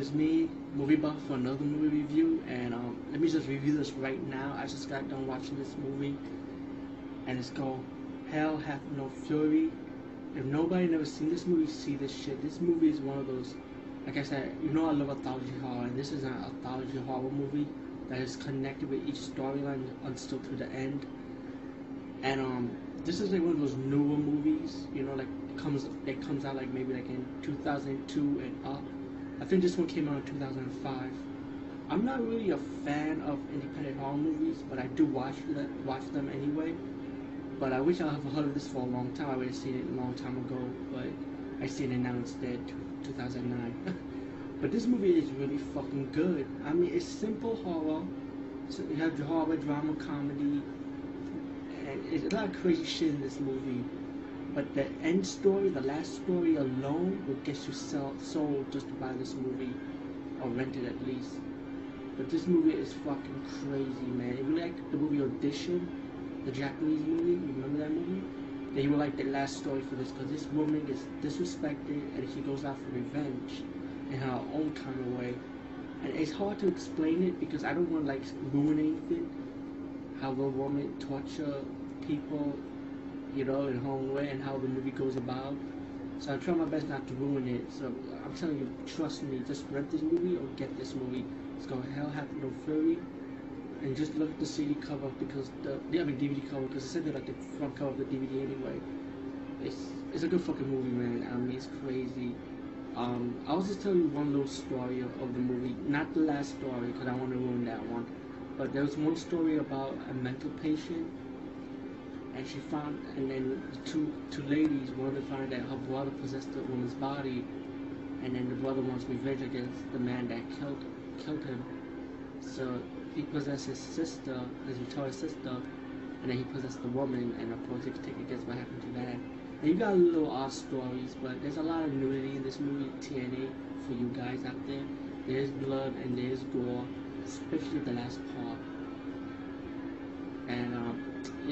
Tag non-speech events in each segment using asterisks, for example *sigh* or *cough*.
is me, Movie Buff, for another movie review. And um, let me just review this right now. I just got done watching this movie, and it's called Hell Hath No Fury. If nobody never seen this movie, see this shit. This movie is one of those, like I said, you know I love anthology horror, and this is an anthology horror movie that is connected with each storyline until to the end. And um, this is like one of those newer movies, you know, like comes it comes out like maybe like in 2002 and up. Think this one came out in 2005. I'm not really a fan of independent horror movies, but I do watch them, watch them anyway. But I wish I have heard of this for a long time. I would have seen it a long time ago, but I seen it now instead, 2009. *laughs* but this movie is really fucking good. I mean, it's simple horror. So you have horror, drama, comedy, and it's a lot of crazy shit in this movie. But the end story, the last story alone, will get you sell, sold just to buy this movie, or rent it at least. But this movie is fucking crazy, man. If you like the movie Audition, the Japanese movie, you remember that movie? Then you will like the last story for this, because this woman gets disrespected and she goes out for revenge in her own kind of way. And it's hard to explain it because I don't want to like ruin anything. How the woman torture people you know, in her own way and how the movie goes about. So I try my best not to ruin it. So I'm telling you, trust me, just rent this movie or get this movie. It's called Hell Hath No Fury. And just look at the CD cover because the, I mean DVD cover because it's said they're like the front cover of the DVD anyway. It's it's a good fucking movie, man. I mean, it's crazy. Um, I'll just tell you one little story of the movie, not the last story because I want to ruin that one. But there was one story about a mental patient and she found, and then two two ladies, one of them found that her brother possessed the woman's body, and then the brother wants revenge against the man that killed killed him. So he possessed his sister, his retarded sister, and then he possessed the woman, and of course he could take against what happened to that. And you got little odd stories, but there's a lot of nudity in this movie, TNA, for you guys out there. There's blood and there's gore, especially the last part. And um,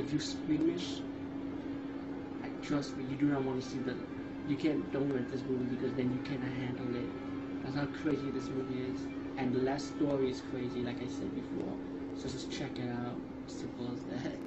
if you squeamish, trust me, you do not want to see the. You can't don't rent this movie because then you cannot handle it. That's how crazy this movie is, and the last story is crazy, like I said before. So just check it out. Simple as that.